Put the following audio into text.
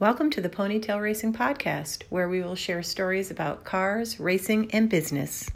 Welcome to the Ponytail Racing Podcast, where we will share stories about cars, racing, and business.